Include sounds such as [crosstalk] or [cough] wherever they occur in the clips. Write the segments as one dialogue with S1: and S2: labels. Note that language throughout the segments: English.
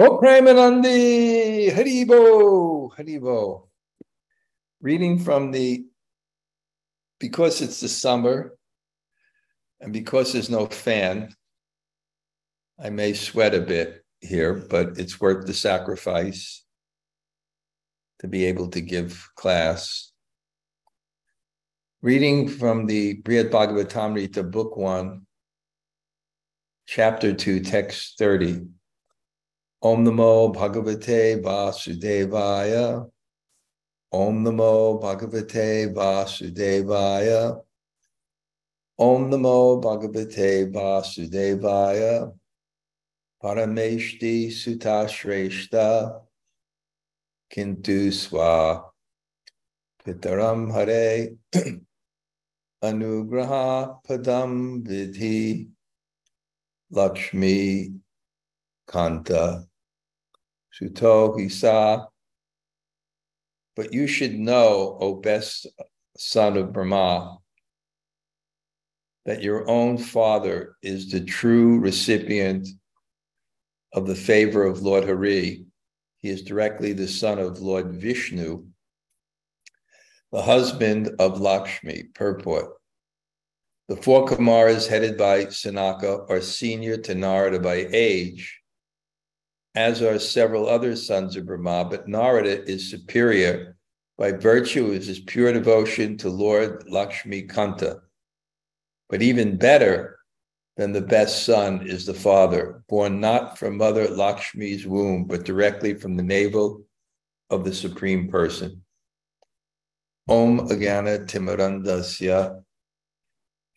S1: Oh, Premanandi, Haribol, Haribol. Reading from the, because it's the summer and because there's no fan, I may sweat a bit here, but it's worth the sacrifice to be able to give class. Reading from the Brihad Bhagavatamrita, Book 1, Chapter 2, Text 30. Om Namo Bhagavate Vasudevaya. Om Namo Bhagavate Vasudevaya. Om Namo Bhagavate Vasudevaya. Parameshti Sutashreshta. Kintu Swa. Pitaram Hare. [clears throat] Anugraha Padam Viddhi. Lakshmi Kanta Suto Hisa. But you should know, O best son of Brahma, that your own father is the true recipient of the favor of Lord Hari. He is directly the son of Lord Vishnu, the husband of Lakshmi, purport. The four Kumaras headed by Sanaka are senior to Narada by age, as are several other sons of Brahma, but Narada is superior by virtue of his pure devotion to Lord Lakshmi Kanta. But even better than the best son is the father, born not from Mother Lakshmi's womb, but directly from the navel of the Supreme Person. Om Agana Timarandasya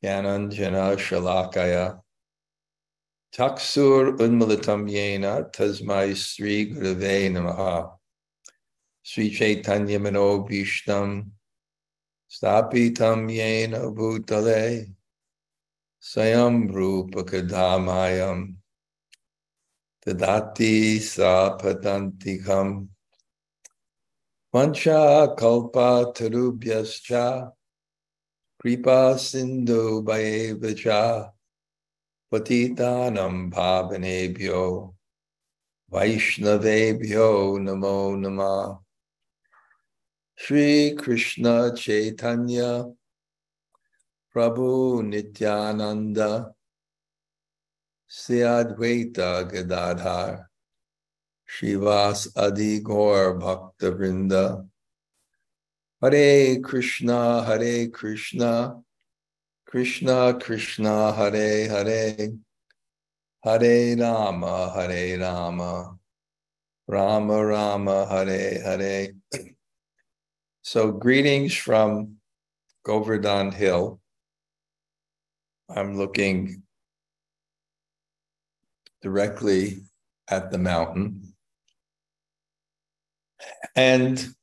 S1: Jnananjana Shalakaya Taksur Unmalatam Yena Tasmai Sri Gurave Namaha. Sri Chaitanya Mano Bhishtam Stapitam Yena Bhutale Sayam Rupa Kadamayam Tadati Sapadantikam Vancha Kalpa Tarubhyascha Kripa Sindhu Bhayevacha Patitanam Bhavanebhyo Vaishnavebhyo Namo Nama Sri Krishna Chaitanya Prabhu Nityananda Sri Advaita Gadadhar Srivas Adi Gaur Bhakta Hare Krishna, Hare Krishna, Krishna Krishna, Hare Hare, Hare Rama, Hare Rama, Rama Rama, Hare Hare. So, greetings from Govardhan Hill. I'm looking directly at the mountain. And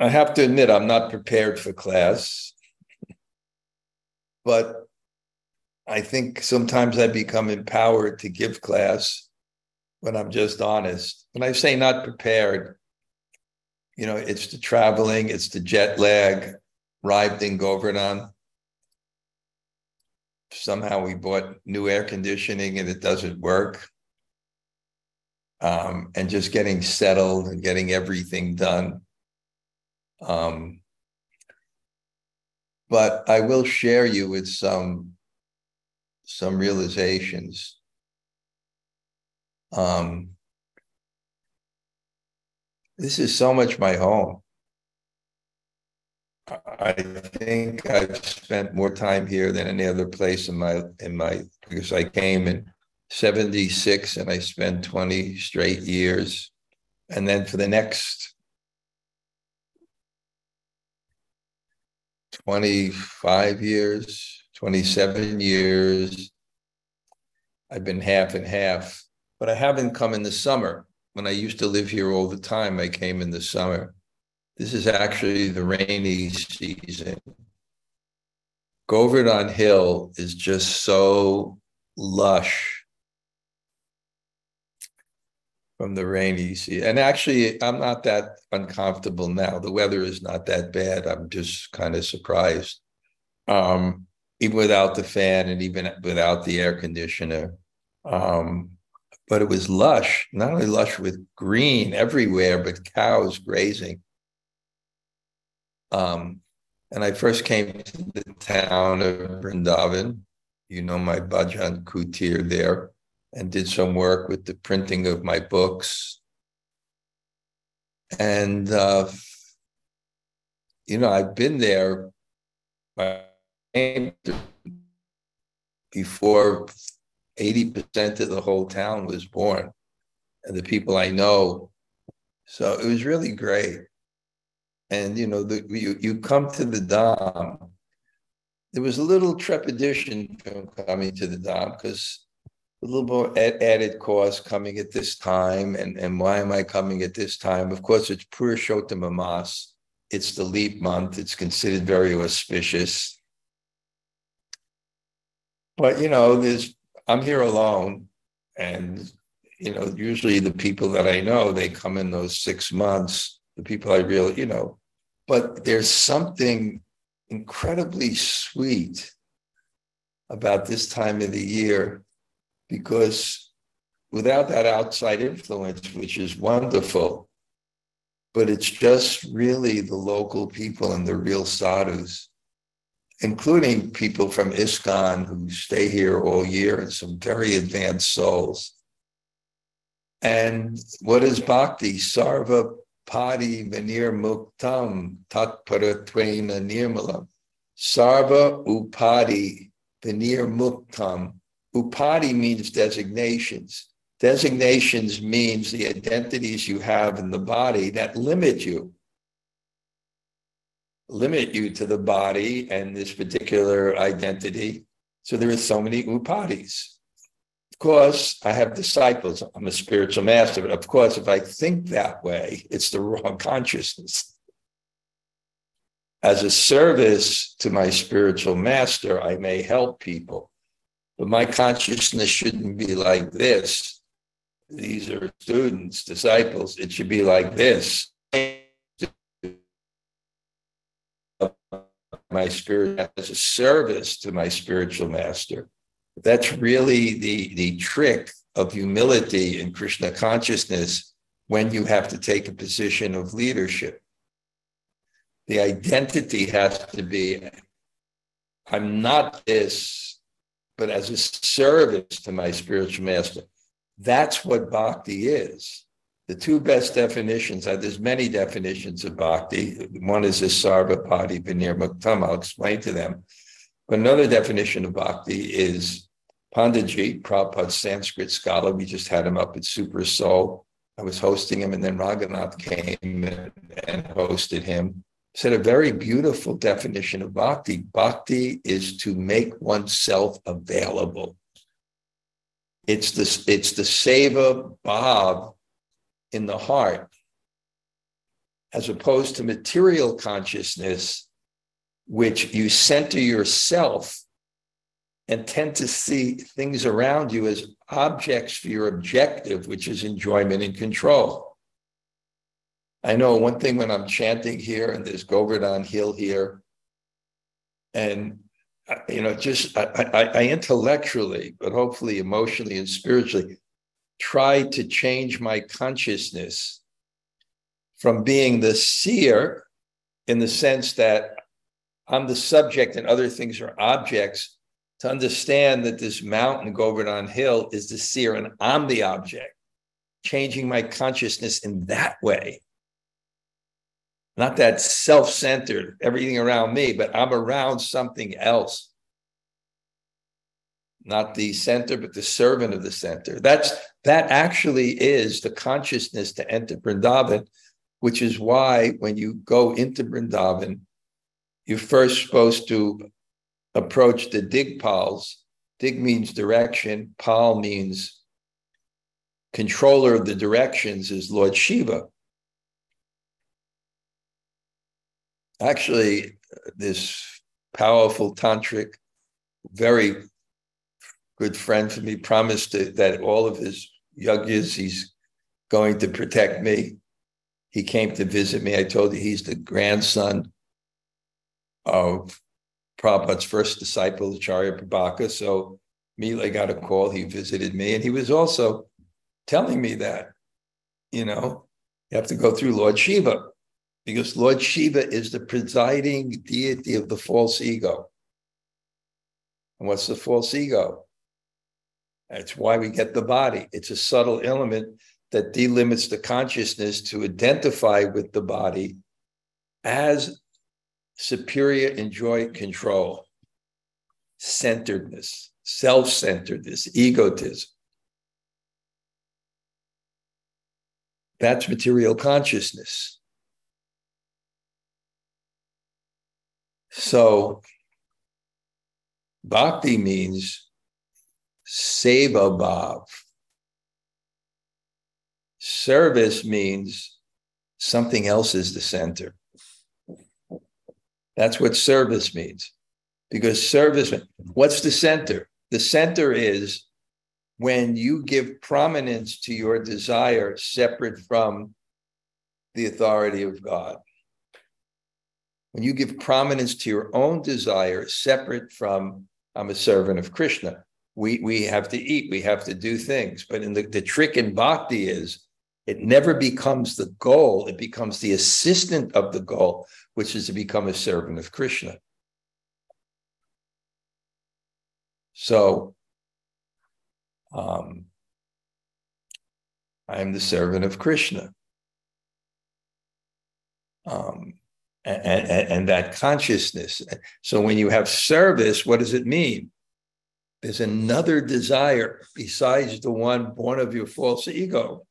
S1: I have to admit, I'm not prepared for class, but I think sometimes I become empowered to give class when I'm just honest. When I say not prepared, you know, it's the traveling, it's the jet lag, arrived in Govardhan. Somehow we bought new air conditioning and it doesn't work. Um, and just getting settled and getting everything done um, but I will share you with some some realizations. Um, this is so much my home. I think I've spent more time here than any other place in my in my because I came in 76 and I spent 20 straight years. And then for the next 25 years, 27 years. I've been half and half, but I haven't come in the summer. When I used to live here all the time, I came in the summer. This is actually the rainy season. Govardhan Hill is just so lush from the rainy season. And actually, I'm not that uncomfortable now. The weather is not that bad. I'm just kind of surprised. Um, even without the fan and even without the air conditioner. Um, but it was lush, not only lush with green everywhere, but cows grazing. Um, and I first came to the town of Vrindavan. You know my Bhajan Kutir there, and did some work with the printing of my books. And uh, you know, I've been there before 80% of the whole town was born and the people I know. So it was really great. And, you know, the, you, you come to the Dham. There was a little trepidation from coming to the Dham because a little more added cost coming at this time. And, and why am I coming at this time? Of course, it's Purushottama Mas. It's the leap month. It's considered very auspicious. But, you know, there's I'm here alone. And, you know, usually the people that I know, they come in those six months, the people I really, you know, but there's something incredibly sweet about this time of the year because without that outside influence, which is wonderful, but it's just really the local people and the real sadhus including people from ISKCON who stay here all year and some very advanced souls. And what is bhakti? Sarva padi vinir muktam tatparatvaina nirmalam. Sarva upadi vinir muktam. Upadi means designations. Designations means the identities you have in the body that limit you limit you to the body and this particular identity. So there are so many upadis. Of course, I have disciples. I'm a spiritual master, but of course, if I think that way, it's the wrong [laughs] consciousness. As a service to my spiritual master, I may help people, but my consciousness shouldn't be like this. These are students, disciples. It should be like this my spirit as a service to my spiritual master. That's really the, the trick of humility in Krishna consciousness when you have to take a position of leadership. The identity has to be I'm not this, but as a service to my spiritual master. That's what bhakti is the two best definitions, uh, there's many definitions of bhakti. One is this sarvapadi vinir muktam. I'll explain to them. But another definition of bhakti is Panditji, Prabhupada's Sanskrit scholar. We just had him up at Super Soul. I was hosting him, and then Raghunath came and hosted him. Said a very beautiful definition of bhakti. Bhakti is to make oneself available. It's the, it's the seva bhav in the heart, as opposed to material consciousness, which you center yourself and tend to see things around you as objects for your objective, which is enjoyment and control. I know one thing when I'm chanting here, and there's Govardhan Hill here, and uh, you know, just I, I, I intellectually, but hopefully emotionally and spiritually, try to change my consciousness from being the seer in the sense that I'm the subject and other things are objects to understand that this mountain Govardhan Hill is the seer and I'm the object, changing my consciousness in that way. Not that self centered, everything around me, but I'm around something else not the center, but the servant of the center. That's that actually is the consciousness to enter Vrindavan, which is why when you go into Vrindavan, you're first supposed to approach the Digpals. Dig means direction, Pal means controller of the directions is Lord Shiva. Actually, this powerful tantric, very good friend for me, promised that all of his yajnas, he's going to protect me. He came to visit me. I told you he's the grandson of Prabhupada's first disciple, Acharya Prabhakar. So immediately got a call. He visited me. And he was also telling me that. You know, you have to go through Lord Shiva because Lord Shiva is the presiding deity of the false ego. And what's the false ego? That's why we get the body. It's a subtle element that delimits the consciousness to identify with the body as superior enjoy control, centeredness, self centeredness, egotism. That's material consciousness. So, bhakti means seva bhav. Service means something else is the center. That's what service means. Because service, what's the center? The center is when you give prominence to your desire separate from the authority of God. When you give prominence to your own desire separate from, I'm a servant of Krishna. We, we have to eat, we have to do things. But in the, the trick in bhakti is it never becomes the goal, it becomes the assistant of the goal, which is to become a servant of Krishna. So, um, I am the servant of Krishna. Um, and, and, and that consciousness. So, when you have service, what does it mean? There's another desire besides the one born of your false ego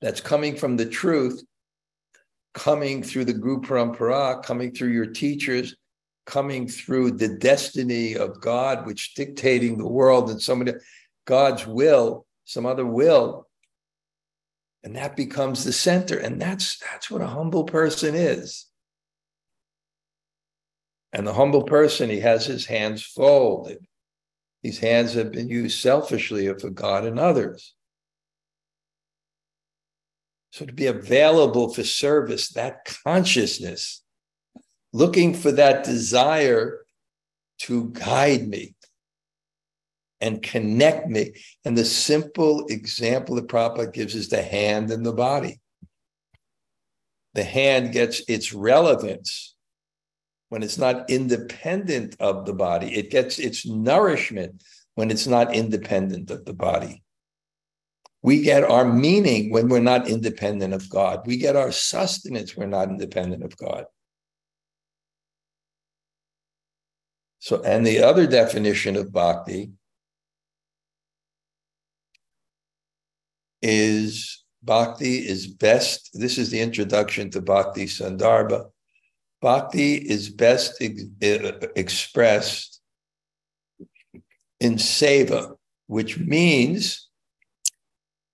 S1: that's coming from the truth, coming through the Guru Parampara, coming through your teachers, coming through the destiny of God, which dictating the world and somebody God's will, some other will. And that becomes the center. And that's that's what a humble person is. And the humble person, he has his hands folded. These hands have been used selfishly for God and others. So to be available for service, that consciousness, looking for that desire to guide me and connect me. And the simple example the Prabhupada gives is the hand and the body. The hand gets its relevance when it's not independent of the body. It gets its nourishment when it's not independent of the body. We get our meaning when we're not independent of God. We get our sustenance when we're not independent of God. So, and the other definition of bhakti is bhakti is best. This is the introduction to Bhakti Sandarbha. Bhakti is best ex- eh, expressed in seva, which means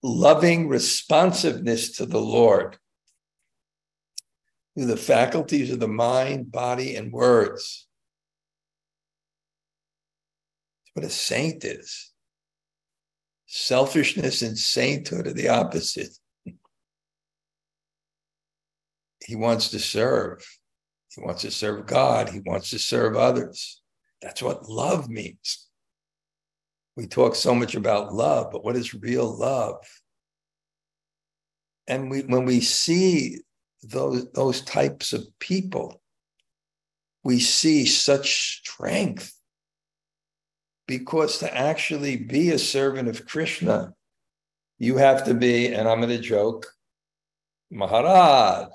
S1: loving responsiveness to the Lord through the faculties of the mind, body, and words. That's what a saint is. Selfishness and sainthood are the opposite. He wants to serve. He wants to serve God. He wants to serve others. That's what love means we talk so much about love, but what is real love? And we, when we see those, those types of people, we see such strength because to actually be a servant of Krishna, you have to be, and I'm going to joke, Maharaj,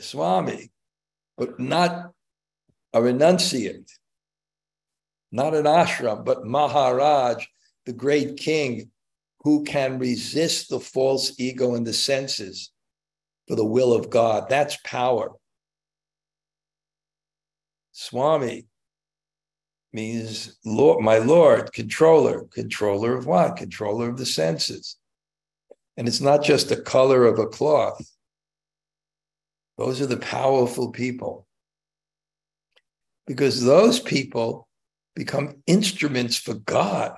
S1: Swami, but not a renunciate, not an ashram, but Maharaj, the great king who can resist the false ego and the senses for the will of God. That's power. Swami means Lord, my Lord, controller. Controller of what? Controller of the senses. And it's not just the color of a cloth. Those are the powerful people. Because those people become instruments for God.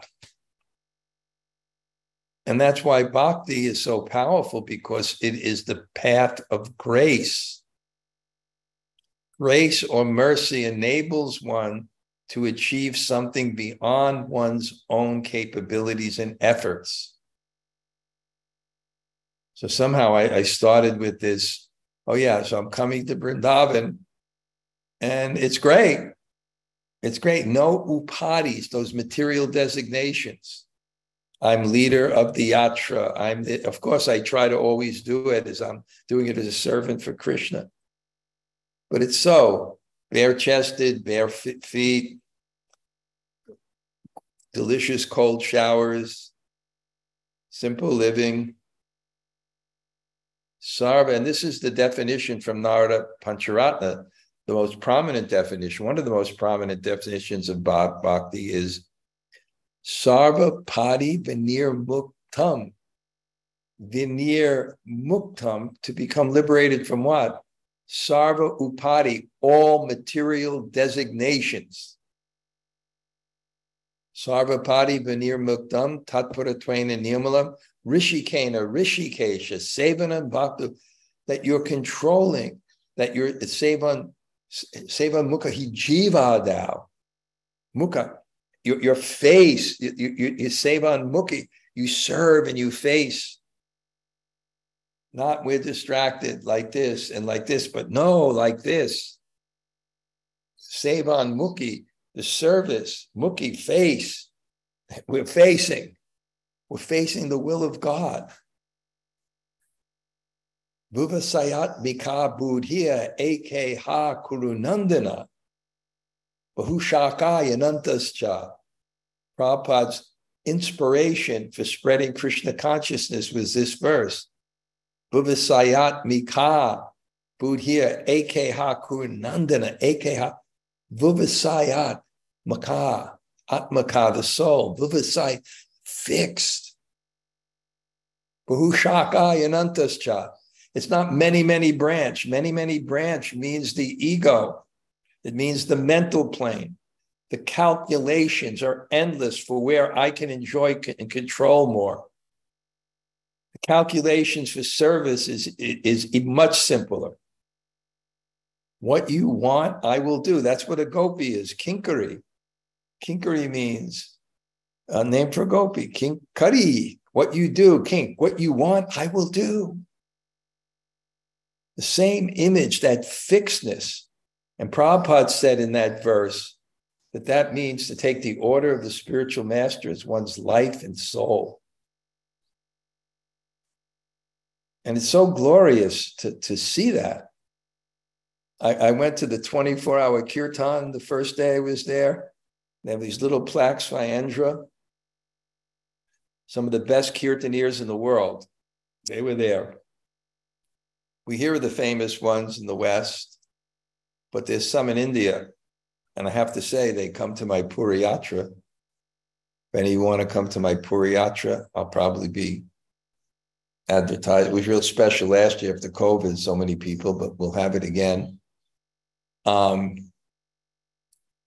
S1: And that's why bhakti is so powerful because it is the path of grace. Grace or mercy enables one to achieve something beyond one's own capabilities and efforts. So somehow I, I started with this. Oh yeah, so I'm coming to Brindavan, and it's great. It's great. No upadis, those material designations. I'm leader of the yatra. I'm the, of course I try to always do it as I'm doing it as a servant for Krishna. But it's so bare chested, bare feet, delicious cold showers, simple living. Sarva, and this is the definition from Narada Pancharatra, the most prominent definition, one of the most prominent definitions of bhakti is Sarva Padi Vinir Muktam. Vinir Muktam, to become liberated from what? Sarva Upadi, all material designations. Sarvapadi Vinir Muktam, Tatpura Twain and Nirmalam, Rishikena, Rishikesha, Sevan Bhakta, that you're controlling, that you're Sevan, Sevan Mukha Hijiva Dao. Mukha, your, your face, you, you, you Sevan Mukhi, you serve and you face. Not we're distracted like this and like this, but no, like this. Sevan Mukhi, the service, Mukhi, face. We're facing. We're facing the will of God. Bhuvasayat Mika Budhya Eke Ha Kurunandana Bahushaka Yanantascha. Prabhupada's inspiration for spreading Krishna consciousness was this verse. Bhuvasayat Mika Budhya Eke Ha Kurunandana Eke Ha Vuvasayat Maka, Atmaka, the soul, Vuvasai, fixed. Bahushaka Yanantascha. It's not many, many branch. Many, many branch means the ego. It means the mental plane. The calculations are endless for where I can enjoy and control more. The calculations for service is, is much simpler. What you want, I will do. That's what a gopi is, kinkari. Kinkari means a name for gopi. King Kinkari, what you do, kink, what you want, I will do. The same image, that fixedness. And Prabhupada said in that verse that that means to take the order of the spiritual master as one's life and soul. And it's so glorious to, to see that. I, I went to the 24 hour kirtan the first day I was there. They have these little plaques by Indra. Some of the best kirtaniers in the world. They were there. We hear of the famous ones in the West, but there's some in India. And I have to say, they come to my Puriyatra. If any want to come to my Puriyatra, I'll probably be advertised. It was real special last year after COVID, so many people, but we'll have it again. Um,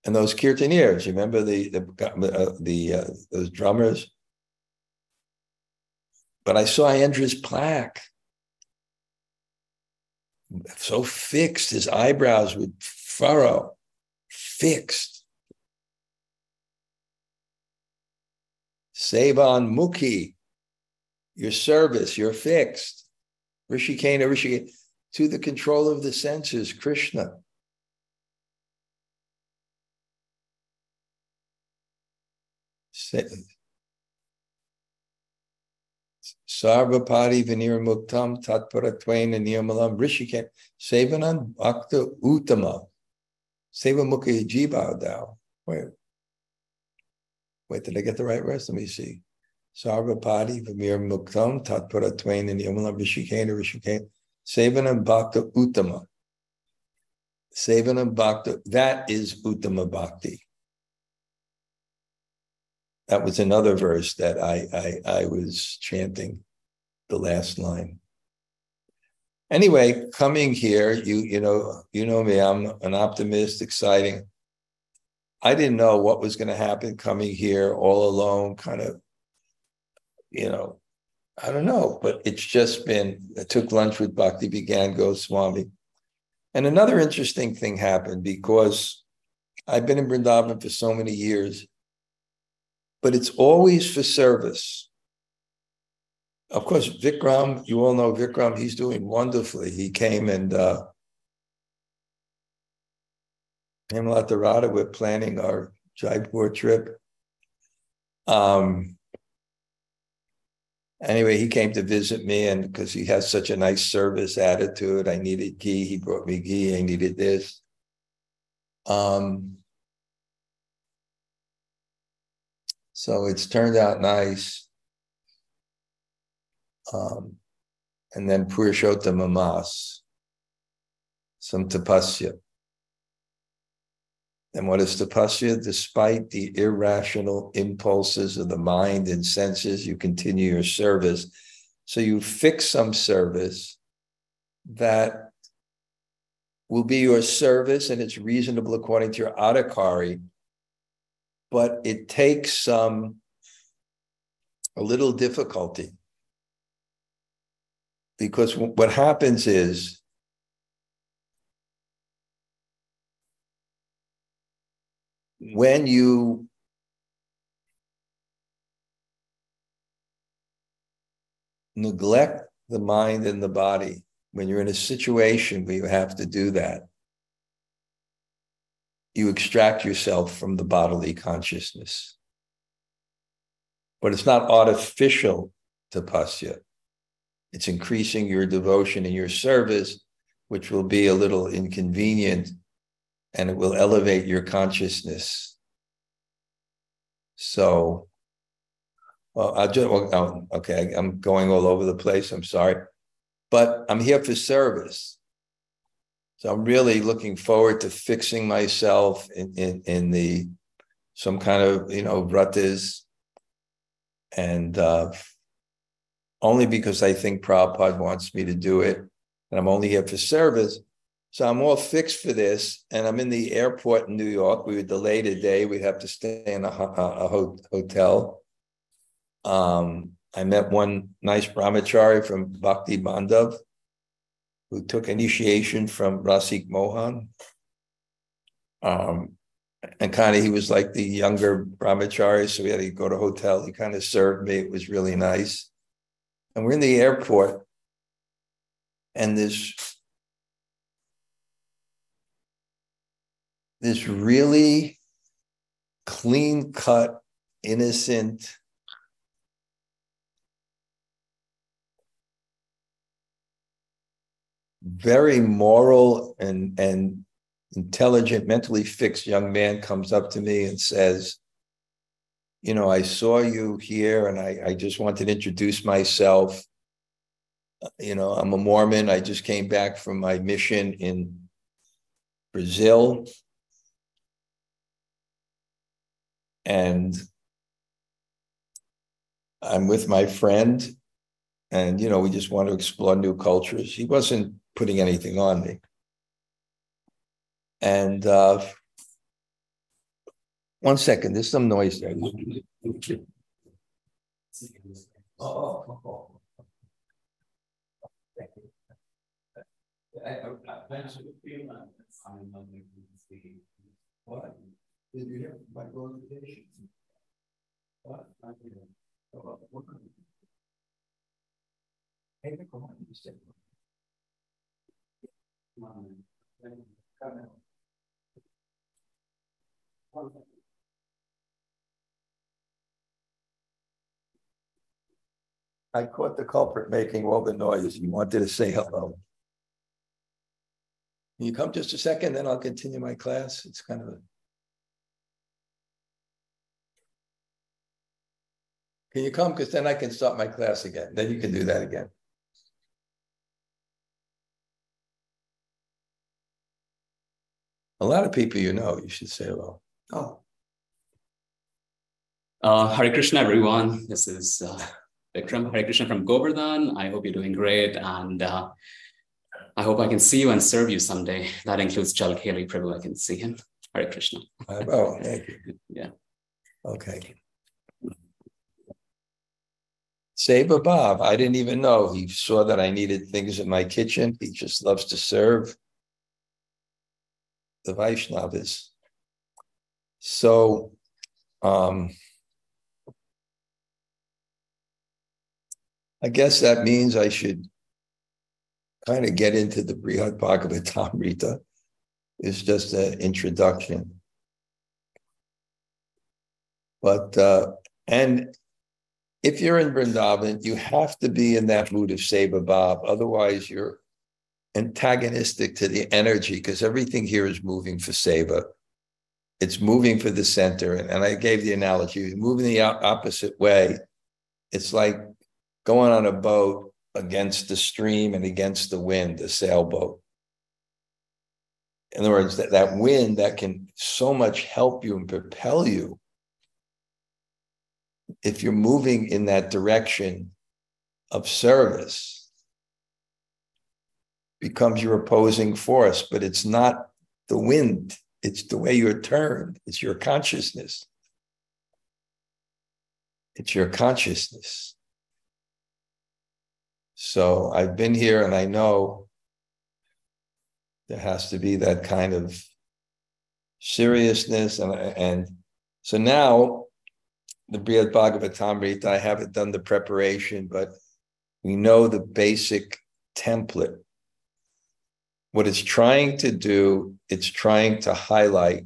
S1: and those kirtaniers, you remember the the uh, the uh, those drummers? But I saw Indra's plaque, so fixed, his eyebrows would furrow, fixed. Sevan Mukhi, your service, you're fixed. Rishikena, Rishikena, to the control of the senses, Krishna. Sarvapadi Vinir Muktam Tatpara Twain and Niyamalam Rishike Sevanan Bhakta Uttama Seva Mukhi Jiva Dao. Wait. Wait, did I get the right verse? Let me see. Sarvapadi Vinir Muktam Tatpara Twain and Niyamalam Rishike Rishike Sevanan Bhakta Uttama. Sevanam Bhakta, that is Uttama Bhakti that was another verse that I, I, I was chanting the last line. Anyway, coming here, you you know you know me. I'm an optimist, exciting. I didn't know what was going to happen coming here all alone, kind of, you know, I don't know, but it's just been. I took lunch with Bhakti Vigyan Goswami, and another interesting thing happened because I've been in Vrindavan for so many years but it's always for service. Of course, Vikram, you all know Vikram, he's doing wonderfully. He came and uh Himlat Radha, we're planning our Jaipur trip. Um anyway, he came to visit me and because he has such a nice service attitude, I needed ghee, he brought me ghee, I needed this. Um so it's turned out nice. Um, and then Purushottama Mas, some tapasya. And what is tapasya? Despite the irrational impulses of the mind and senses, you continue your service. So you fix some service that will be your service and it's reasonable according to your adhikari, but it takes some a little difficulty because what happens is when you neglect the mind and the body, when you're in a situation where you have to do that, you extract yourself from the bodily consciousness. But it's not artificial tapasya. It's increasing your devotion and your service, which will be a little inconvenient and it will elevate your consciousness. So, well, I just, well, okay, I'm going all over the place. I'm sorry, but I'm here for service. So I'm really looking forward to fixing myself in, in, in the some kind of you know rutas and uh, only because I think Prabhupada wants me to do it, and I'm only here for service. So I'm all fixed for this, and I'm in the airport in New York. We were delayed a day. We have to stay in a, a, a hotel. Um, I met one nice brahmachari from Bhakti Bandhav who took initiation from Rasik Mohan. Um, and kind of he was like the younger brahmachari, so we had to go to hotel. He kind of served me. It was really nice. And we're in the airport, and this this really clean cut, innocent, very moral and and intelligent, mentally fixed young man comes up to me and says, you know, I saw you here and I, I just wanted to introduce myself. You know, I'm a Mormon. I just came back from my mission in Brazil. And I'm with my friend. And, you know, we just want to explore new cultures. He wasn't putting anything on me. And uh, one second, there's some noise there. Oh, I caught the culprit making all the noise. He wanted to say hello. Can you come just a second, then I'll continue my class. It's kind of a. Can you come? Because then I can start my class again. Then you can do that again. A lot of people you know, you should say hello. Oh.
S2: Uh, Hare Krishna, everyone. This is uh, Vikram Hare Krishna from Govardhan. I hope you're doing great. And uh, I hope I can see you and serve you someday. [laughs] That includes Chalkeli Prabhu. I can see him. Hare Krishna.
S1: Oh, thank you. [laughs]
S2: yeah.
S1: Okay. Seva Bhav, I didn't even know. He saw that I needed things in my kitchen. He just loves to serve the Vaishnavas. So, um, I guess that means I should kind of get into the Brihad Bhagavatamrita. It's just an introduction. But, uh, and if you're in Vrindavan, you have to be in that mood of Seva Bhav. Otherwise, you're antagonistic to the energy because everything here is moving for Seva. It's moving for the center. And, and I gave the analogy moving the opposite way. It's like going on a boat against the stream and against the wind, a sailboat. In other words, that, that wind that can so much help you and propel you. If you're moving in that direction of service becomes your opposing force but it's not the wind. It's the way you're turned. It's your consciousness. It's your consciousness so i've been here and i know there has to be that kind of seriousness and and so now the Brihad Bhagavatamrita. I haven't done the preparation, but we know the basic template. What it's trying to do, it's trying to highlight.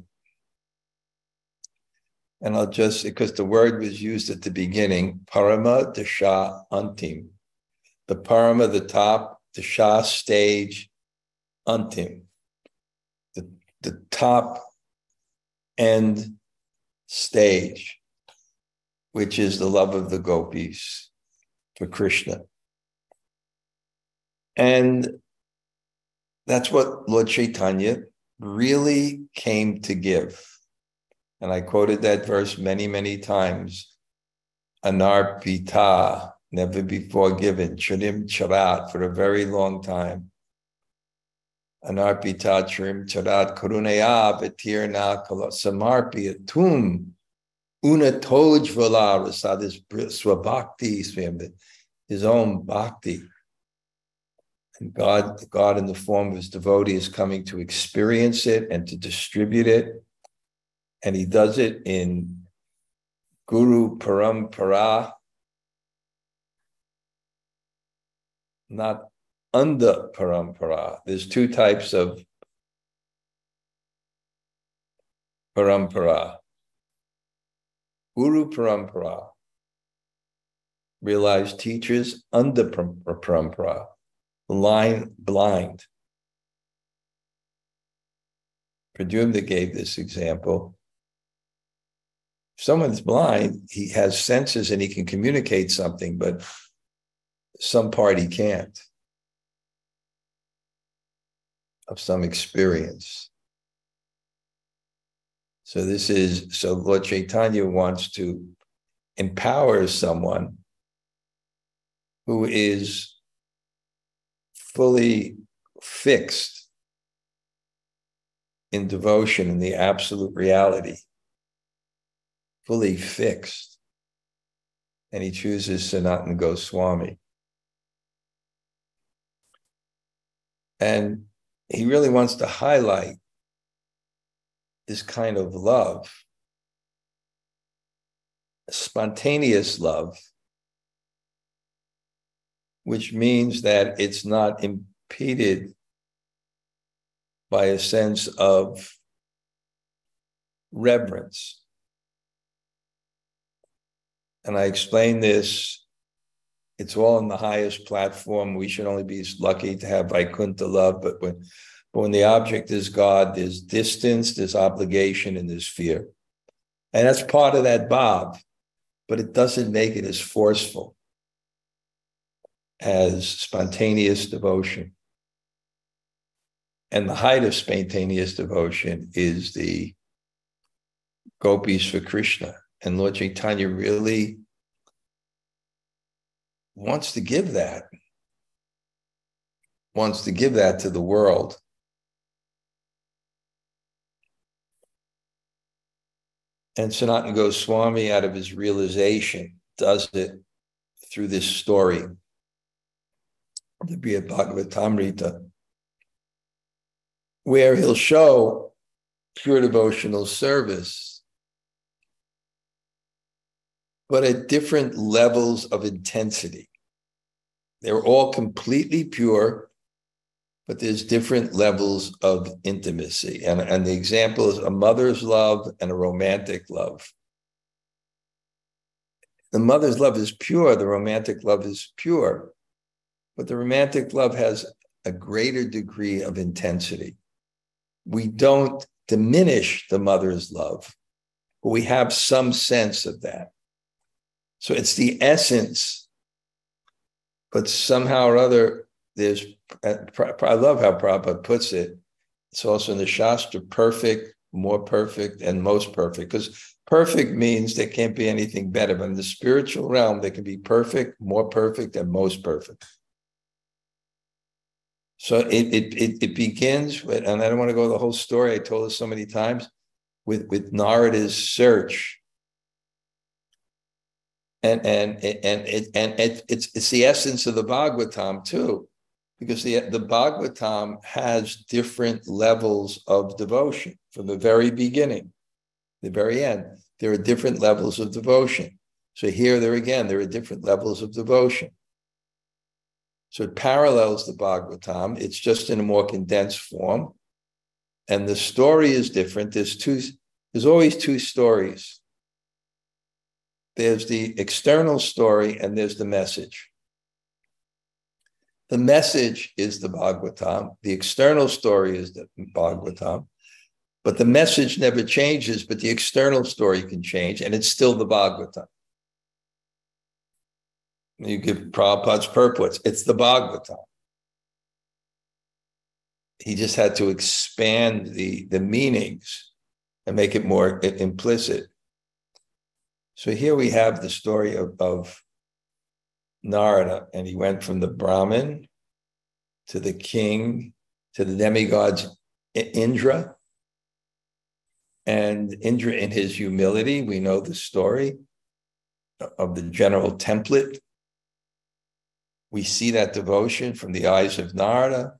S1: And I'll just, because the word was used at the beginning, Parama Dasha Antim. The Parama, the top, Dasha stage, Antim. The, the top end stage which is the love of the gopis for Krishna. And that's what Lord Chaitanya really came to give. And I quoted that verse many, many times. Anarpita, never before given, Charim Charat, for a very long time. Anarpita Charim Charat, Karunaya Vitirna Samarpi Atum Una Tojvala Rasadis Swabhakti, his own bhakti. And God, God in the form of his devotee is coming to experience it and to distribute it. And he does it in Guru Parampara, not Andha Parampara. There's two types of Parampara Guru Parampara, realized teachers Andha Parampara, line blind. Pradyumna gave this example. If someone's blind, he has senses and he can communicate something, but some part he can't of some experience. So this is so Lord Chaitanya wants to empower someone who is fully fixed in devotion in the absolute reality, fully fixed. And he chooses Sanatan Goswami. And he really wants to highlight this kind of love, spontaneous love, which means that it's not impeded by a sense of reverence. And I explain this, it's all in the highest platform. We should only be lucky to have Vaikuntha love, but when but when the object is God, there's distance, there's obligation, and there's fear. And that's part of that bhav, but it doesn't make it as forceful as spontaneous devotion. And the height of spontaneous devotion is the gopis for Krishna. And Lord Chaitanya really wants to give that, wants to give that to the world. And Sanatana Goswami, out of his realization, does it through this story, the Brihad Bhagavatamrita, where he'll show pure devotional service, but at different levels of intensity. They're all completely pure, but there's different levels of intimacy. And, and the example is a mother's love and a romantic love. The mother's love is pure, the romantic love is pure, but the romantic love has a greater degree of intensity. We don't diminish the mother's love, but we have some sense of that. So it's the essence, but somehow or other, there's, I love how Prabhupada puts it. It's also in the Shastra perfect, more perfect, and most perfect, because Perfect means there can't be anything better, but in the spiritual realm, there can be perfect, more perfect, and most perfect. So it it it, it begins with, and I don't want to go the whole story. I told it so many times with with Narada's search. And and and it and it, it's it's the essence of the Bhagavatam too, because the the Bhagavatam has different levels of devotion from the very beginning the very end, there are different levels of devotion. So here, there again, there are different levels of devotion. So it parallels the Bhagavatam. It's just in a more condensed form. And the story is different. There's two, there's always two stories. There's the external story and there's the message. The message is the Bhagavatam. The external story is the Bhagavatam. But the message never changes, but the external story can change, and it's still the Bhagavatam. You give Prabhupada's purports, it's the Bhagavatam. He just had to expand the, the meanings and make it more implicit. So here we have the story of, of Narada, and he went from the Brahmin to the king to the demigods Indra and Indra, in his humility, we know the story of the general template. We see that devotion from the eyes of Narada,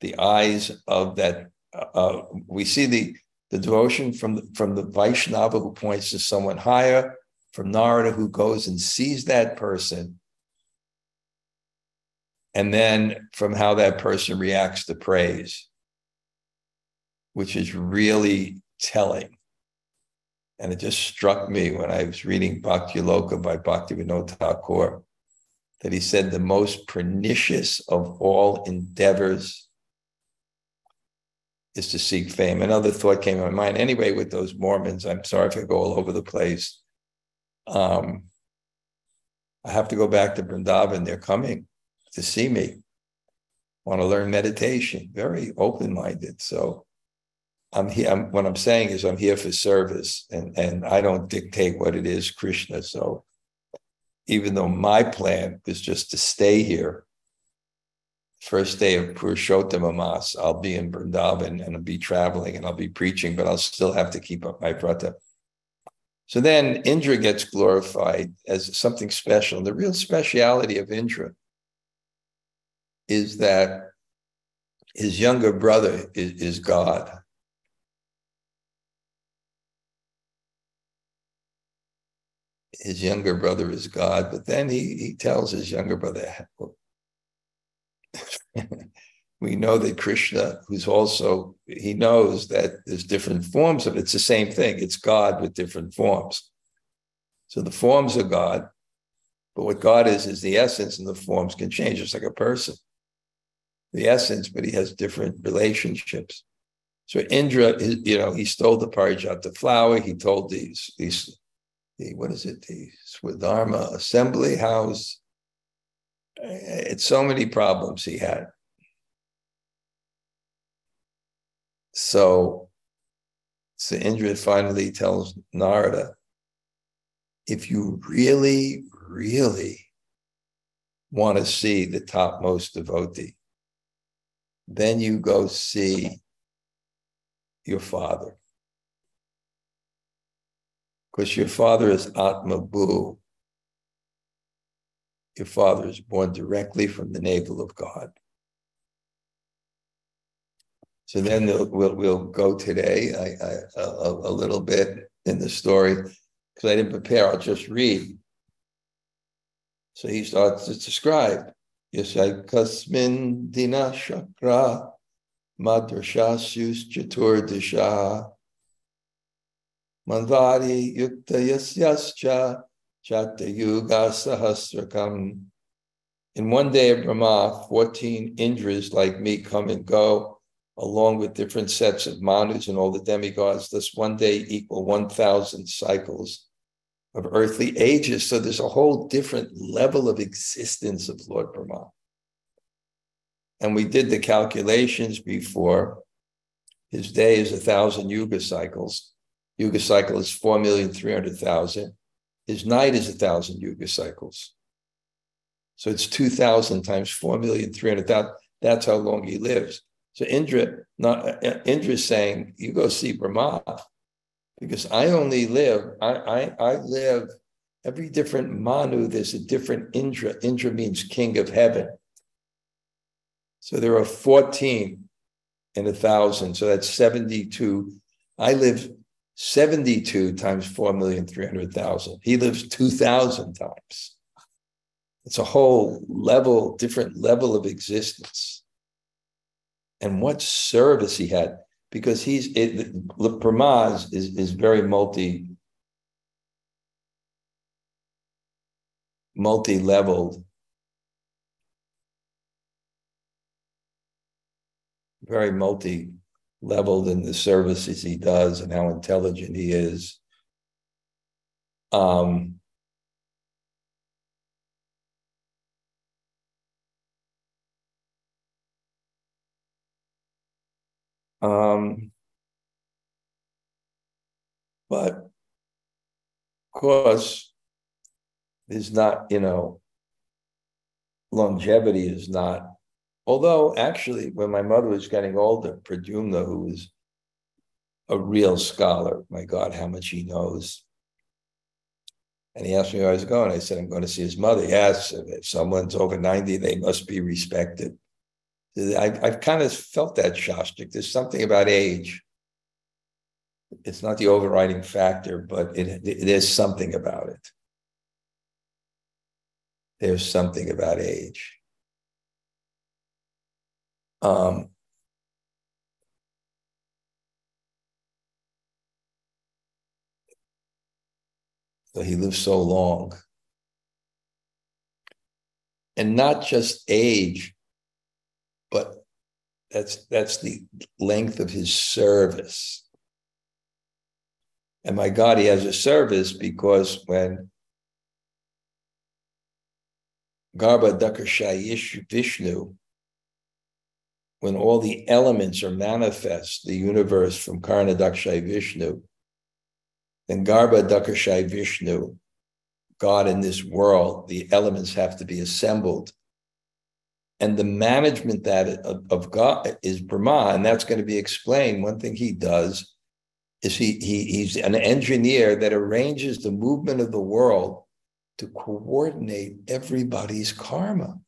S1: the eyes of that. Uh, we see the, the devotion from the, from the Vaishnava who points to someone higher, from Narada who goes and sees that person, and then from how that person reacts to praise, which is really telling. And it just struck me when I was reading Bhaktyaloka by Bhaktivinoda Thakur that he said the most pernicious of all endeavors is to seek fame. Another thought came to my mind. Anyway, with those Mormons, I'm sorry if I go all over the place. Um, I have to go back to Vrindavan. They're coming to see me. Want to learn meditation. Very open minded. So I'm here. I'm, what I'm saying is I'm here for service, and and I don't dictate what it is, Krishna. So even though my plan is just to stay here, first day of Purushottam Mas, I'll be in Vrindavan and I'll be traveling and I'll be preaching, but I'll still have to keep up my vrata. So then Indra gets glorified as something special. And the real speciality of Indra is that his younger brother is, is God. his younger brother is God, but then he, he tells his younger brother, we know that Krishna, who's also, he knows that there's different forms of it. It's the same thing. It's God with different forms. So the forms are God, but what God is, is the essence, and the forms can change. It's like a person. The essence, but he has different relationships. So Indra, you know, he stole the Parijata flower. He told these, these the what is it, the Sudharma Assembly House. It's so many problems he had. So, so Indra finally tells Narada, if you really, really want to see the topmost devotee, then you go see your father because your father is Atma Bhu. Your father is born directly from the navel of God. So then we'll, we'll go today I, I, a, a little bit in the story because I didn't prepare. I'll just read. So he starts to describe Yashaikasmin Dina Shakra Madrashasyus Chaturdisha Manvari Yukta Yasyascha Chatayuga Sahasrakam. In one day of Brahma, 14 Indras like me come and go, along with different sets of Manus and all the demigods. Thus, one day equal 1,000 cycles of earthly ages. So there's a whole different level of existence of Lord Brahma. And we did the calculations before. His day is a thousand yuga cycles. Yuga cycle is 4,300,000. His night is a thousand yuga cycles. So it's 2,000 times 4,300,000. That's how long he lives. So Indra, not uh, Indra is saying, you go see Brahma, because I only live, I, I, I live every different Manu, there's a different Indra. Indra means king of heaven. So there are 14 in a thousand. So that's 72. I live 72 times 4,300,000. He lives 2,000 times. It's a whole level, different level of existence. And what service he had, because he's it, Pramaz is, is very multi multi-leveled. Very multi-leveled in the services he does and how intelligent he is. Um Um, but of course, is not, you know, longevity is not. Although actually, when my mother was getting older, Pradyumna, who was a real scholar, my God, how much he knows. And he asked me where I was going. I said, I'm going to see his mother. Yes, if someone's over 90, they must be respected. I've, I've kind of felt that, Shostak. There's something about age. It's not the overriding factor, but it, there's something about it. There's something about age. Um, so he lived so long. And not just age, that's that's the length of his service. And my God, he has a service because when Garbhodakashayi Vishnu, when all the elements are manifest, the universe from Karanodakashayi Vishnu, then Garbhodakashayi Vishnu, God in this world, the elements have to be assembled and the management that of, of God is Brahma, and that's going to be explained. One thing he does is he, he he's an engineer that arranges the movement of the world to coordinate everybody's karma.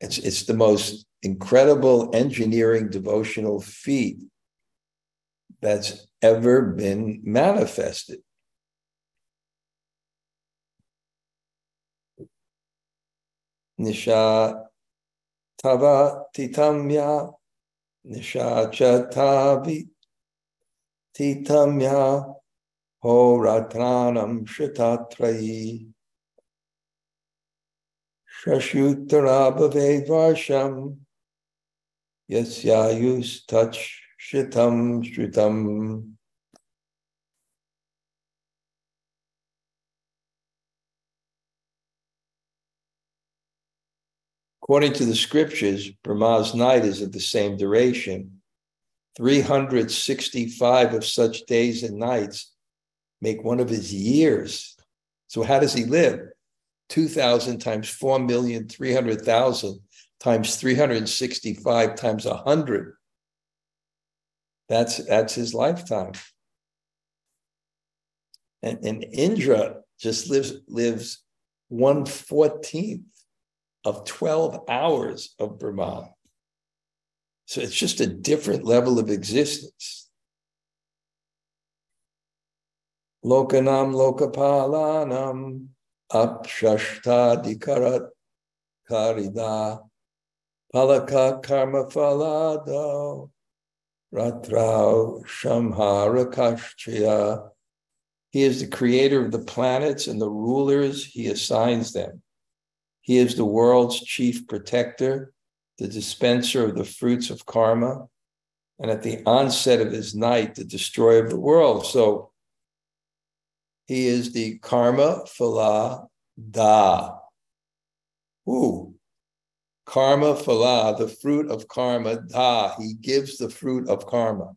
S1: It's it's the most incredible engineering devotional feat that's ever been manifested. Nisha Tava Titamya Nisha Chatavi Titamya Horatranam Shatatrayi Shashutarabhave Varsham Yasyayus Touch Shitam Shritam According to the scriptures, Brahma's night is of the same duration. 365 of such days and nights make one of his years. So, how does he live? 2,000 times 4,300,000 times 365 times 100. That's, that's his lifetime. And, and Indra just lives, lives 114th of 12 hours of Brahman. So it's just a different level of existence. Lokanam lokapalanam apshashta dikarat karida palaka karma falado ratrao shamhara kashchaya. He is the creator of the planets and the rulers he assigns them. He is the world's chief protector, the dispenser of the fruits of karma, and at the onset of his night, the destroyer of the world. So he is the karma phala da. Ooh. Karma phala, the fruit of karma, da. He gives the fruit of karma.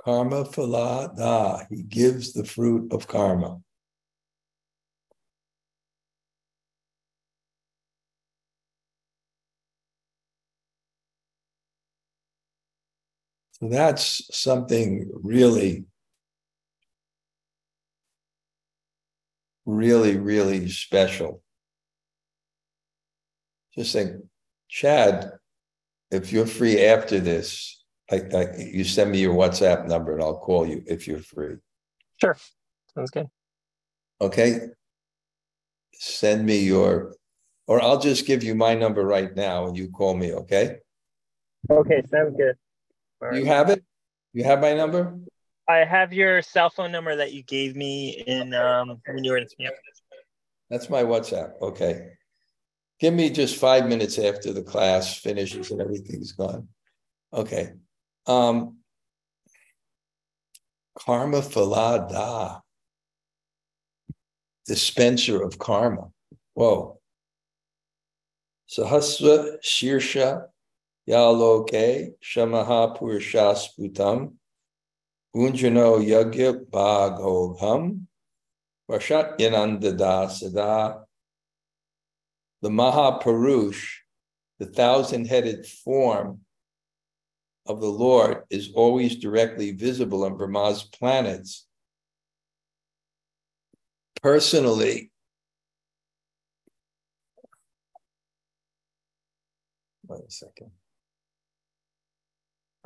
S1: Karma phala da. He gives the fruit of karma. So that's something really, really, really special. Just think, Chad, if you're free after this, I, I, you send me your WhatsApp number and I'll call you if you're free.
S3: Sure. Sounds good.
S1: Okay. Send me your, or I'll just give you my number right now and you call me, okay?
S3: Okay, sounds good.
S1: All you have it? You have my number?
S3: I have your cell phone number that you gave me in um, when you were in Yep.
S1: That's my WhatsApp. Okay. Give me just five minutes after the class finishes and everything's gone. Okay. Um, karma falada, dispenser of karma. Whoa. Sahasra Shirsha Yaloke Shamaha Purushasputam Unjano Yagya Bhagoham Vashat Yanandada Sada the Mahapurush, the thousand headed form of the Lord, is always directly visible on Brahma's planets. Personally, wait a second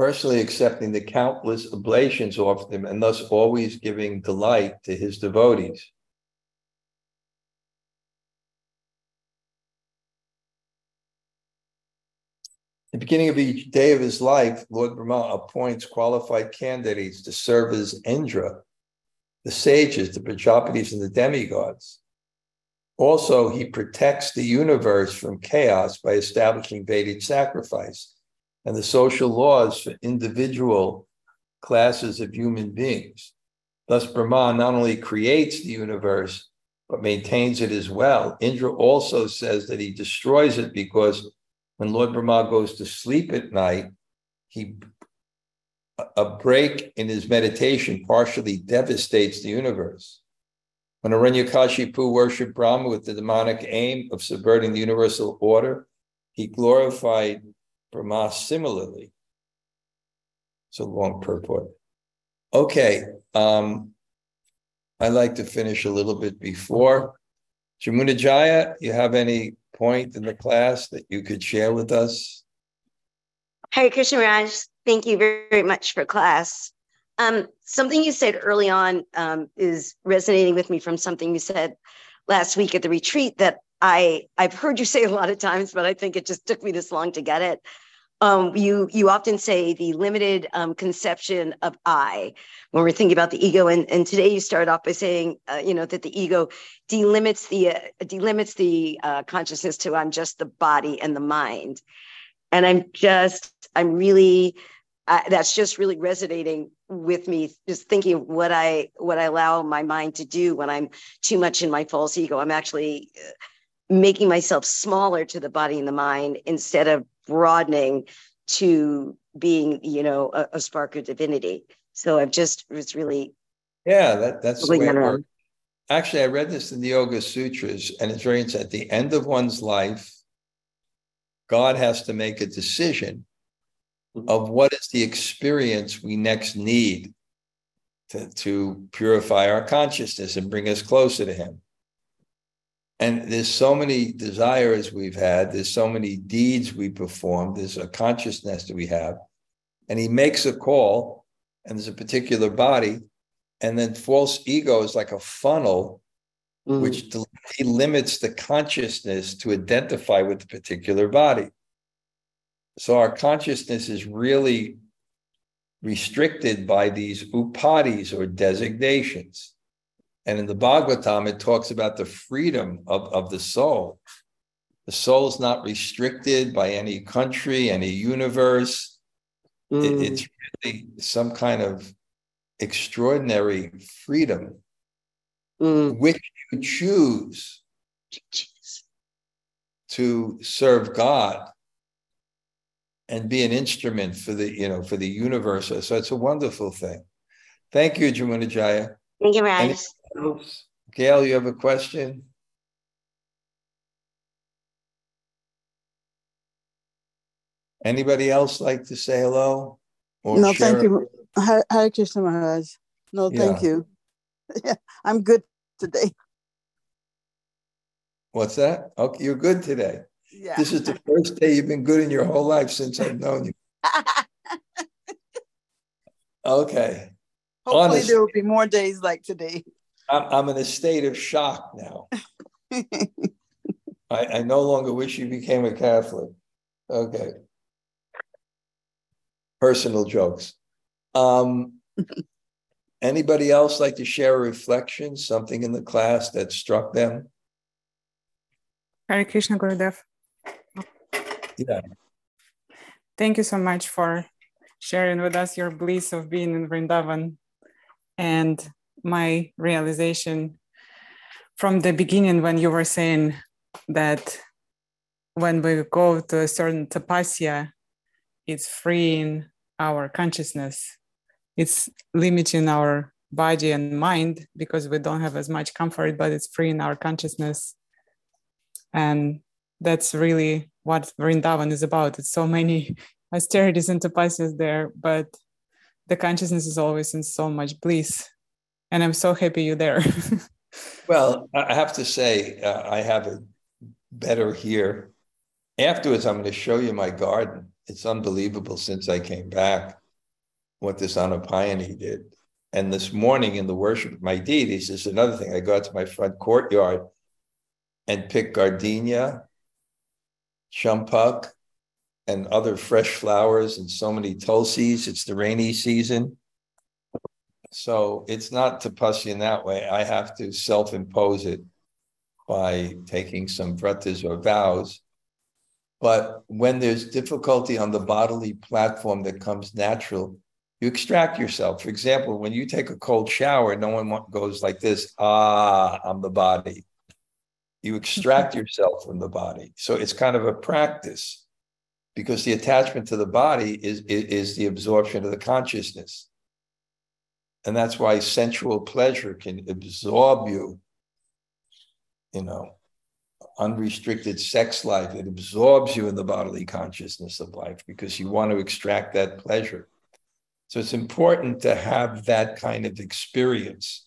S1: personally accepting the countless oblations offered him and thus always giving delight to his devotees. At the beginning of each day of his life, Lord Brahma appoints qualified candidates to serve as Indra, the sages, the Prajapatis, and the demigods. Also, he protects the universe from chaos by establishing Vedic sacrifice and the social laws for individual classes of human beings. Thus, Brahma not only creates the universe, but maintains it as well. Indra also says that he destroys it because when Lord Brahma goes to sleep at night, he a break in his meditation partially devastates the universe. When Hiranyakashipu worshipped Brahma with the demonic aim of subverting the universal order, he glorified Brahma similarly. It's a long purport. Okay, um, I like to finish a little bit before. Jamunajaya, you have any point in the class that you could share with us?
S4: Hare Krishna Raj, thank you very, very much for class. Um, something you said early on um, is resonating with me from something you said last week at the retreat that I I've heard you say a lot of times, but I think it just took me this long to get it. Um, you you often say the limited um, conception of I when we're thinking about the ego, and, and today you start off by saying uh, you know that the ego delimits the uh, delimits the uh, consciousness to I'm just the body and the mind, and I'm just I'm really uh, that's just really resonating with me just thinking of what I what I allow my mind to do when I'm too much in my false ego. I'm actually uh, making myself smaller to the body and the mind instead of broadening to being, you know, a, a spark of divinity. So I've just was really
S1: yeah, that that's the way it works. Actually, I read this in the Yoga Sutras, and it's very interesting. At the end of one's life, God has to make a decision mm-hmm. of what is the experience we next need to, to purify our consciousness and bring us closer to Him. And there's so many desires we've had, there's so many deeds we performed, there's a consciousness that we have. And he makes a call, and there's a particular body, And then false ego is like a funnel
S4: Mm.
S1: which del- limits the consciousness to identify with the particular body. So our consciousness is really restricted by these upadis or designations. And in the Bhagavatam, it talks about the freedom of, of the soul. The soul is not restricted by any country, any universe. It-
S4: Mm.
S1: it's really some kind of extraordinary freedom,
S4: Mm.
S1: which you choose
S4: Jeez.
S1: to serve God and be an instrument for the, you know, for the universe. So it's a wonderful thing. Thank you, Jamuna Jaya.
S4: Thank you,
S1: Any- Gail, you have a question? Anybody else like to say hello? Or
S5: No,
S1: share
S5: thank you. Hare Krishna Maharaj. No, thank
S1: Yeah.
S5: you. Yeah, [laughs] I'm good today.
S1: What's that? Okay, you're good today.
S5: Yeah.
S1: This is the first day you've been good in your whole life since I've known you. [laughs] Okay,
S5: Hopefully
S1: honest-
S5: there will be more days like today.
S1: I'm, I'm in a state of shock now. [laughs] I, I no longer wish you became a Catholic. Okay. Personal jokes. Um, [laughs] anybody else like to share a reflection, something in the class that struck them?
S6: Hare Krishna Gurudev.
S1: Yeah.
S6: Thank you so much for sharing with us your bliss of being in Vrindavan and my realization from the beginning when you were saying that when we go to a certain tapasya, it's freeing our consciousness. It's limiting our body and mind because we don't have as much comfort, but it's freeing our consciousness. And that's really what Vrindavan is about. It's so many austerities and tapasyas there, but the consciousness is always in so much bliss. And I'm so happy you're there. [laughs]
S1: Well, I have to say, uh, I have it better here. Afterwards, I'm going to show you my garden. It's unbelievable since I came back what this Anapayani did. And this morning in the worship of my deities is another thing. I go out to my front courtyard and pick gardenia, champak, and other fresh flowers and so many tulsis. It's the rainy season. So it's not tapasya in that way. I have to self-impose it by taking some vratas or vows. But when there's difficulty on the bodily platform that comes natural, you extract yourself. For example, when you take a cold shower, no one goes like this, ah, I'm the body. You extract [laughs] yourself from the body. So it's kind of a practice because the attachment to the body is, is, is the absorption of the consciousness. And that's why sensual pleasure can absorb you, you know, unrestricted sex life. It absorbs you in the bodily consciousness of life because you want to extract that pleasure. So it's important to have that kind of experience,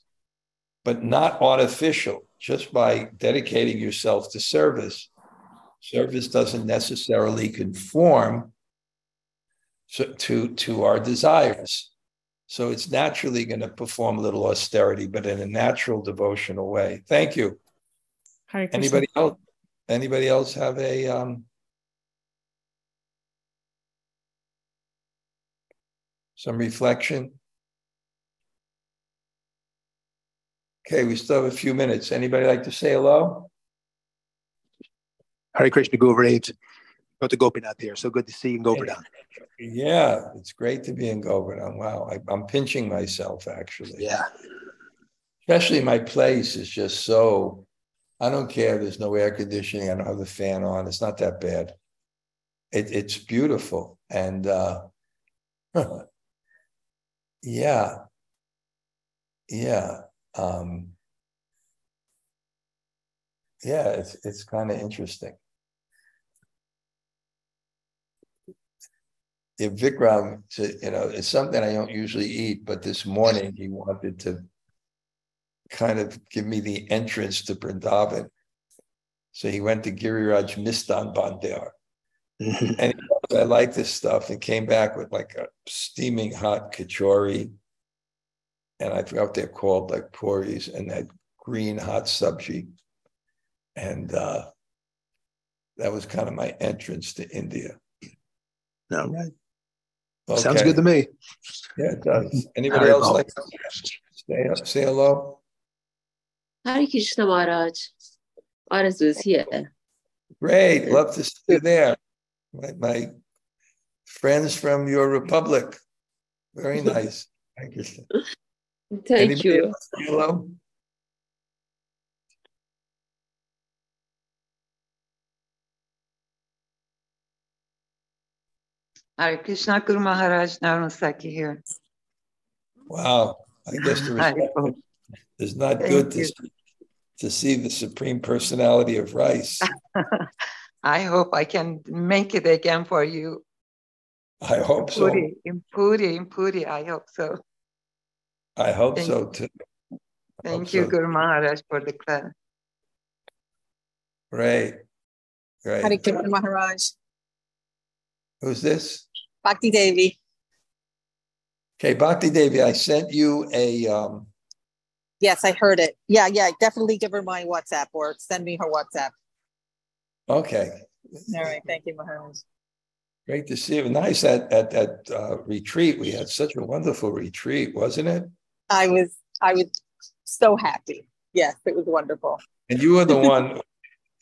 S1: but not artificial, just by dedicating yourself to service. Service doesn't necessarily conform to, to our desires. So it's naturally going to perform a little austerity, but in a natural devotional way. Thank you.
S6: Hare
S1: Anybody else? Anybody else have a um some reflection? Okay, we still have a few minutes. Anybody like to say hello?
S7: Hare Krishna Govardhan. The Gopinath here. So good to see you in Govardhan.
S1: Yeah, it's great to be in Govardhan. Wow, I, I'm pinching myself actually.
S7: Yeah.
S1: Especially my place is just so. I don't care. There's no air conditioning. I don't have the fan on. It's not that bad. It, it's beautiful and uh, [laughs] yeah, yeah, um, yeah. It's it's kind of interesting. If Vikram, to, you know, it's something I don't usually eat, but this morning he wanted to kind of give me the entrance to Vrindavan. So he went to Giriraj Mishthan Bhandar. [laughs] And he goes, I like this stuff and came back with like a steaming hot kachori and I forgot what they're called, like puris, and that green hot subji. And uh, that was kind of my entrance to India.
S7: All right. Sounds good to me.
S1: Yeah, it does. Mm-hmm. Anybody
S7: Very
S1: else
S7: well.
S1: like to say, uh, say hello?
S8: Hare Krishna Maharaj. Arazu is here.
S1: Great, love to see you there. My, my friends from your republic. Very [laughs] nice. Thank you.
S8: Thank
S1: Anybody
S8: you.
S1: else say Hello?
S9: Hare Krishna Guru Maharaj Narasaki here.
S1: Wow, I guess the
S9: Hare
S1: response is not
S9: Thank
S1: good to,
S9: you.
S1: see- to see the supreme personality of rice. [laughs]
S9: I hope I can make it again for you.
S1: I hope so.
S9: Puri, in Puri, in Puri. I hope so.
S1: I hope
S9: Thank
S1: so too.
S9: Thank
S1: Hope
S9: you,
S1: so.
S9: Guru Maharaj, for the class.
S1: Great.
S10: Hare
S1: Great.
S10: Krishna Maharaj.
S1: Who's this?
S10: Bhakti Devi.
S1: Okay, Bhakti Devi, I sent you a, um,
S10: Yes, I heard it. Yeah, yeah. Definitely give her my WhatsApp or send me her WhatsApp.
S1: okay.
S10: All right. Thank you, Maharaj.
S1: Great to see you. Nice at, at that uh, retreat. We had such a wonderful retreat, wasn't it?
S10: I was I was so happy. Yes, it was wonderful.
S1: And you were the [laughs] one,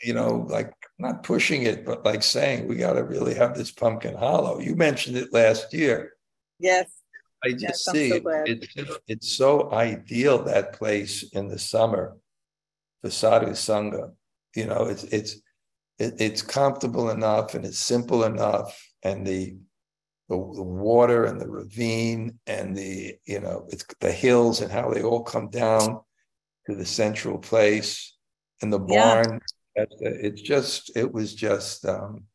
S1: you know, like not pushing it, but like saying, we got to really have this pumpkin hollow. You mentioned it last year.
S10: Yes.
S1: I just
S10: I'm
S1: see
S10: so
S1: it.
S10: glad.
S1: it's it's so ideal that place in the summer, the Sadhu Sangha. You know, it's it's it, it's comfortable enough and it's simple enough, and the, the the water and the ravine and the you know it's the hills and how they all come down to the central place and the barn. It's just it was just um,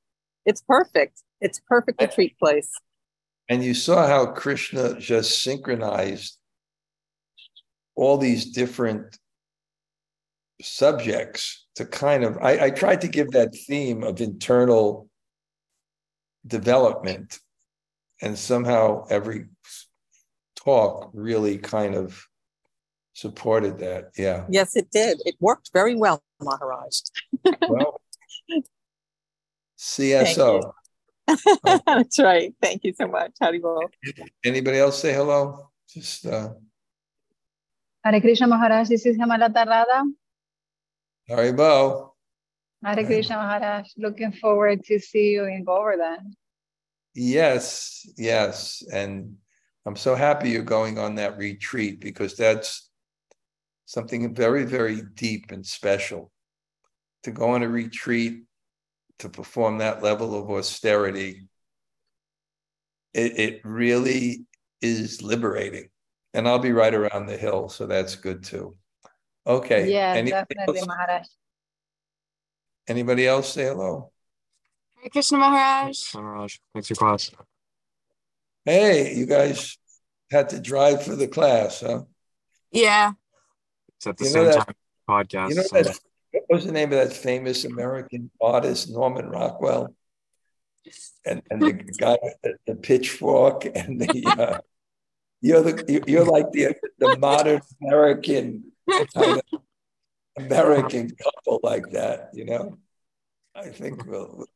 S10: It's perfect. It's perfect retreat place.
S1: And you saw how Krishna just synchronized all these different subjects to kind of, I, I tried to give that theme of internal development. And somehow every talk really kind of supported that. Yeah.
S10: Yes, it did. It worked very well, Maharaj.
S1: Well, CSO. [laughs]
S10: That's right. Thank you so much. Haribol.
S1: Anybody else say hello? Just uh,
S11: Hare Krishna Maharaj, this is Hemalata Radha.
S1: Haribol.
S11: Hare Krishna Maharaj, looking forward to see you in Govardhan.
S1: Yes, yes. And I'm so happy you're going on that retreat because that's something very, very deep and special. To go on a retreat, to perform that level of austerity, it, it really is liberating. And I'll be right around the hill, so that's good too. Okay.
S11: Yeah,
S1: Anybody
S11: definitely,
S1: else,
S11: Maharaj.
S1: anybody else say hello?
S12: Hare Krishna Maharaj.
S13: Maharaj, thanks for class.
S1: Hey, you guys had to drive for the class, huh?
S12: Yeah.
S13: It's at the
S1: You
S13: same
S1: that-
S13: time podcast.
S1: You know
S13: so-
S1: that what was the name of that famous American artist, Norman Rockwell? And and the [laughs] guy with the, pitchfork and the uh, you're the you- you're like the the modern American kind of American couple like that, you know. I think we'll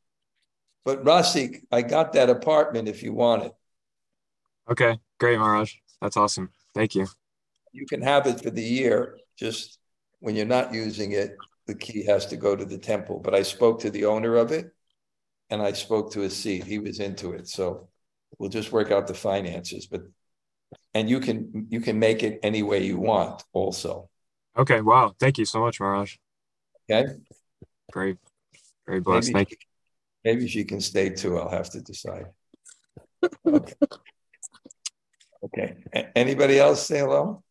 S1: but Rasik, I got that apartment if you want it.
S13: Okay, great, Maharaj. That's awesome. Thank you.
S1: You can have it for the year. Just when you're not using it, the key has to go to the temple. But I spoke to the owner of it and I spoke to his seat. He was into it. So we'll just work out the finances. But and you can you can make it any way you want also.
S13: Okay, wow. Thank you so much, Maharaj.
S1: Okay.
S13: Great. Very blessed.
S1: Maybe,
S13: Thank you.
S1: maybe she can stay too. I'll have to decide. [laughs] Okay. Okay. A- Anybody else say hello?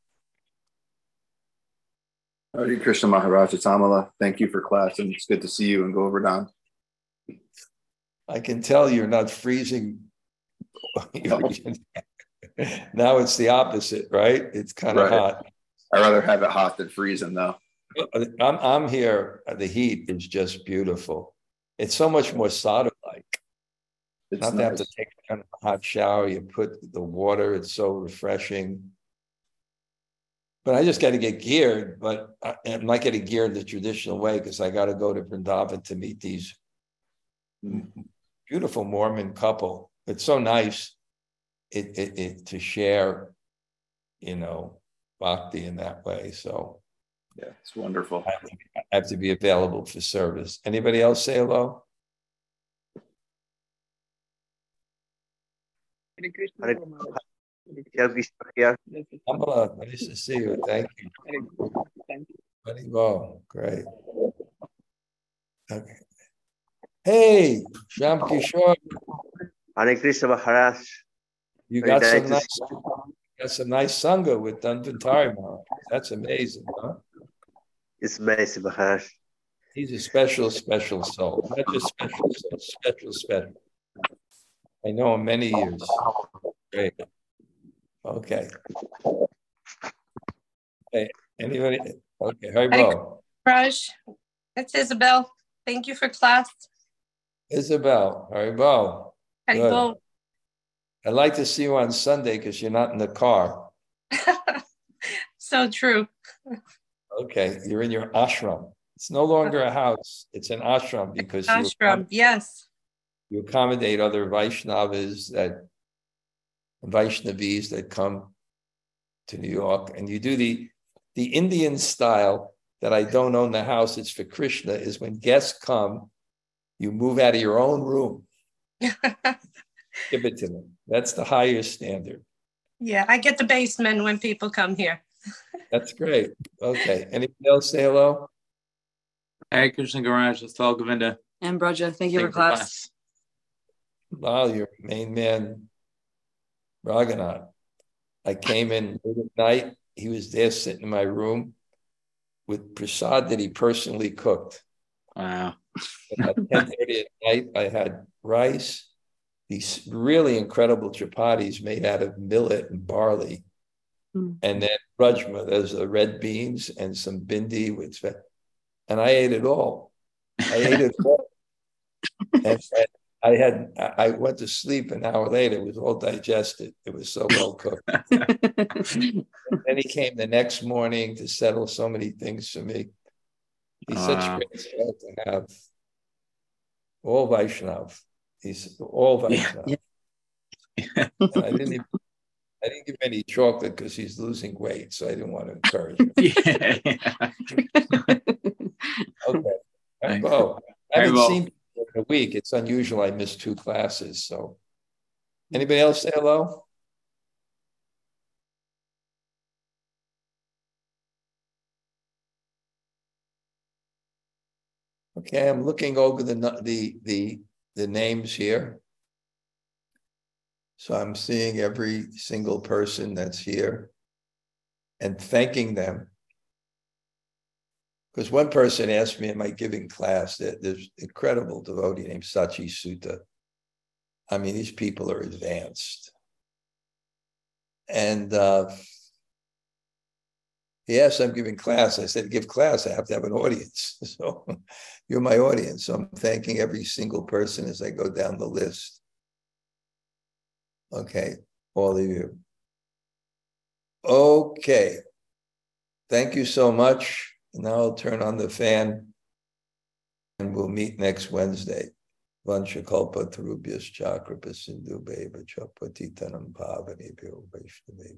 S14: Hare Krishna Maharaj, it's Amala. Thank you for class, and it's good to see you and Govardhan.
S1: I can tell you're not freezing. [laughs] now it's the opposite, right? It's kind of
S14: Right.
S1: hot.
S14: I'd rather have it hot than freezing, though.
S1: Uh, I'm I'm here. The heat is just beautiful. It's so much more sadhu like.
S14: It's
S1: Not to have to take a kind of hot shower. You put the water. It's so refreshing. But I just got to get geared, but I, I'm not getting geared the traditional way because I got to go to Vrindavan to meet these beautiful Mormon couple. It's so nice it, it, it to share, you know, bhakti in that way. So
S14: Yeah, it's wonderful.
S1: I have to, I have to be available for service. Anybody else say hello? Kamala, nice to see you. Thank you. Very well, great. Okay. Hey, Sham Kishore,
S15: Hare Krishna Maharaj.
S1: you
S15: Very
S1: got some
S15: nice
S1: got some nice sangha with Dhanvantari Maharaj. That's amazing, huh?
S15: It's amazing, Maharaj.
S1: He's a special, special soul. Not just special, soul, special, special. I know him many years. Great. Okay. Hey, anybody? Okay, Haribol.
S16: Raj, it's Isabel. Thank you for class.
S1: Isabel, Haribol. Good. I'd like to see you on Sunday because you're not in the car. [laughs]
S16: So true.
S1: Okay, you're in your ashram. It's no longer a house, it's an ashram because you,
S16: Ashram, yes.
S1: you accommodate other Vaishnavas that Vaishnavis that come to New York, and you do the the Indian style that I don't own the house, it's for Krishna, is when guests come, you move out of your own room. [laughs] Give it to them. That's the highest standard.
S16: Yeah, I get the basement when people come here. [laughs]
S1: That's great. Okay. Anybody else say hello?
S17: Hare Krishna Garaj, Astal Govinda.
S12: And Braja, thank you
S17: Thank
S12: for
S17: you
S12: class.
S1: Wow, your main man, Raghunath. I came in late at night. He was there sitting in my room with prasad that he personally cooked.
S17: Wow.
S1: At [laughs] 10:30 at night, I had rice, these really incredible chapatis made out of millet and barley. Hmm. And then rajma, those are red beans and some bhindi with and I ate it all. I ate it all. [laughs] and, and I had I went to sleep an hour later, it was all digested. It was so well cooked. and [laughs] then he came the next morning to settle so many things for me. He's such
S17: Wow. Ah.
S1: great soul to have. All Vaishnav. He's all Vaishnav. And I didn't even, I didn't give him any chocolate because he's losing weight, so I didn't want to encourage him. [laughs] Okay. [laughs]
S17: Thanks.
S1: Well, oh,
S17: I
S1: haven't
S17: well.
S1: seen in a week. It's unusual. I missed two classes. So, anybody else say hello? Okay, I'm looking over the the the the names here. So I'm seeing every single person that's here and thanking them. Because one person asked me, in my giving class? that There's incredible devotee named Sachi Sutta. I mean, these people are advanced. And uh, he asked, I'm giving class. I said, Give class, I have to have an audience. [laughs] So you're my audience. So I'm thanking every single person as I go down the list. Okay, all of you. Okay. Thank you so much. Now I'll turn on the fan and we'll meet next Wednesday. Vanchakalpa Chakrapa Sindhu Beva Chapatitanam Vaishnavi.